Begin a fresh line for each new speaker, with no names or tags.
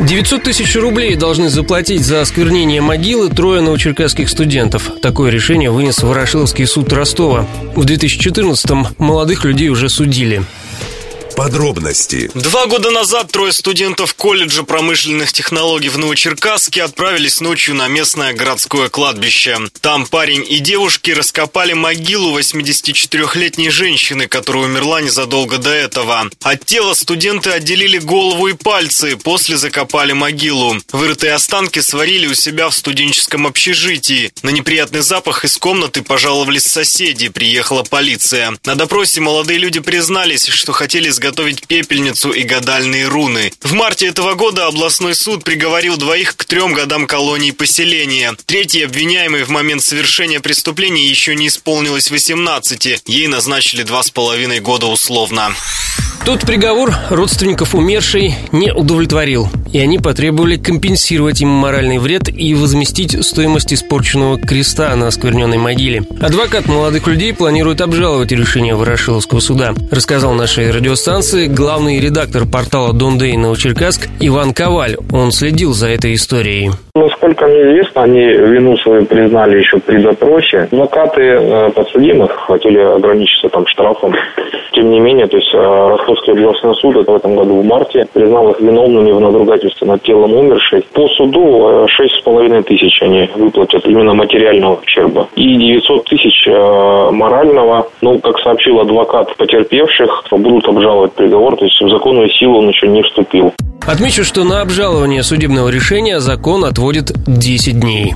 900 тысяч рублей должны заплатить за осквернение могилы трое новочеркасских студентов. Такое решение вынес Ворошиловский суд Ростова. В 2014-м молодых людей уже судили.
Подробности.
Два года назад трое студентов колледжа промышленных технологий в Новочеркасске отправились ночью на местное городское кладбище. Там парень и девушки раскопали могилу 84-летней женщины, которая умерла незадолго до этого. От тела студенты отделили голову и пальцы, после закопали могилу. Вырытые останки сварили у себя в студенческом общежитии. На неприятный запах из комнаты пожаловались соседи, приехала полиция. На допросе молодые люди признались, что хотели сготовить изготовить пепельницу и гадальные руны. В марте этого года областной суд приговорил двоих к трем годам колонии поселения. Третий обвиняемый в момент совершения преступления еще не исполнилось 18. Ей назначили два с половиной года условно.
Тот приговор родственников умершей не удовлетворил, и они потребовали компенсировать им моральный вред и возместить стоимость испорченного креста на оскверненной могиле. Адвокат молодых людей планирует обжаловать решение Ворошиловского суда, рассказал нашей радиостанции главный редактор портала Дондей Новочеркасск Иван Коваль. Он следил за этой историей.
Насколько мне известно, они вину свою признали еще при допросе. Адвокаты э, подсудимых хотели ограничиться там штрафом. Тем не менее, то есть э, Ростовский областной суд в этом году в марте признал их виновными в надругательстве над телом умершей. По суду э, шесть с половиной тысяч они выплатят именно материального ущерба. И 900 тысяч морального. Ну, как сообщил адвокат потерпевших, будут обжаловать приговор. То есть в законную силу он еще не вступил.
Отмечу, что на обжалование судебного решения закон отводит 10 дней.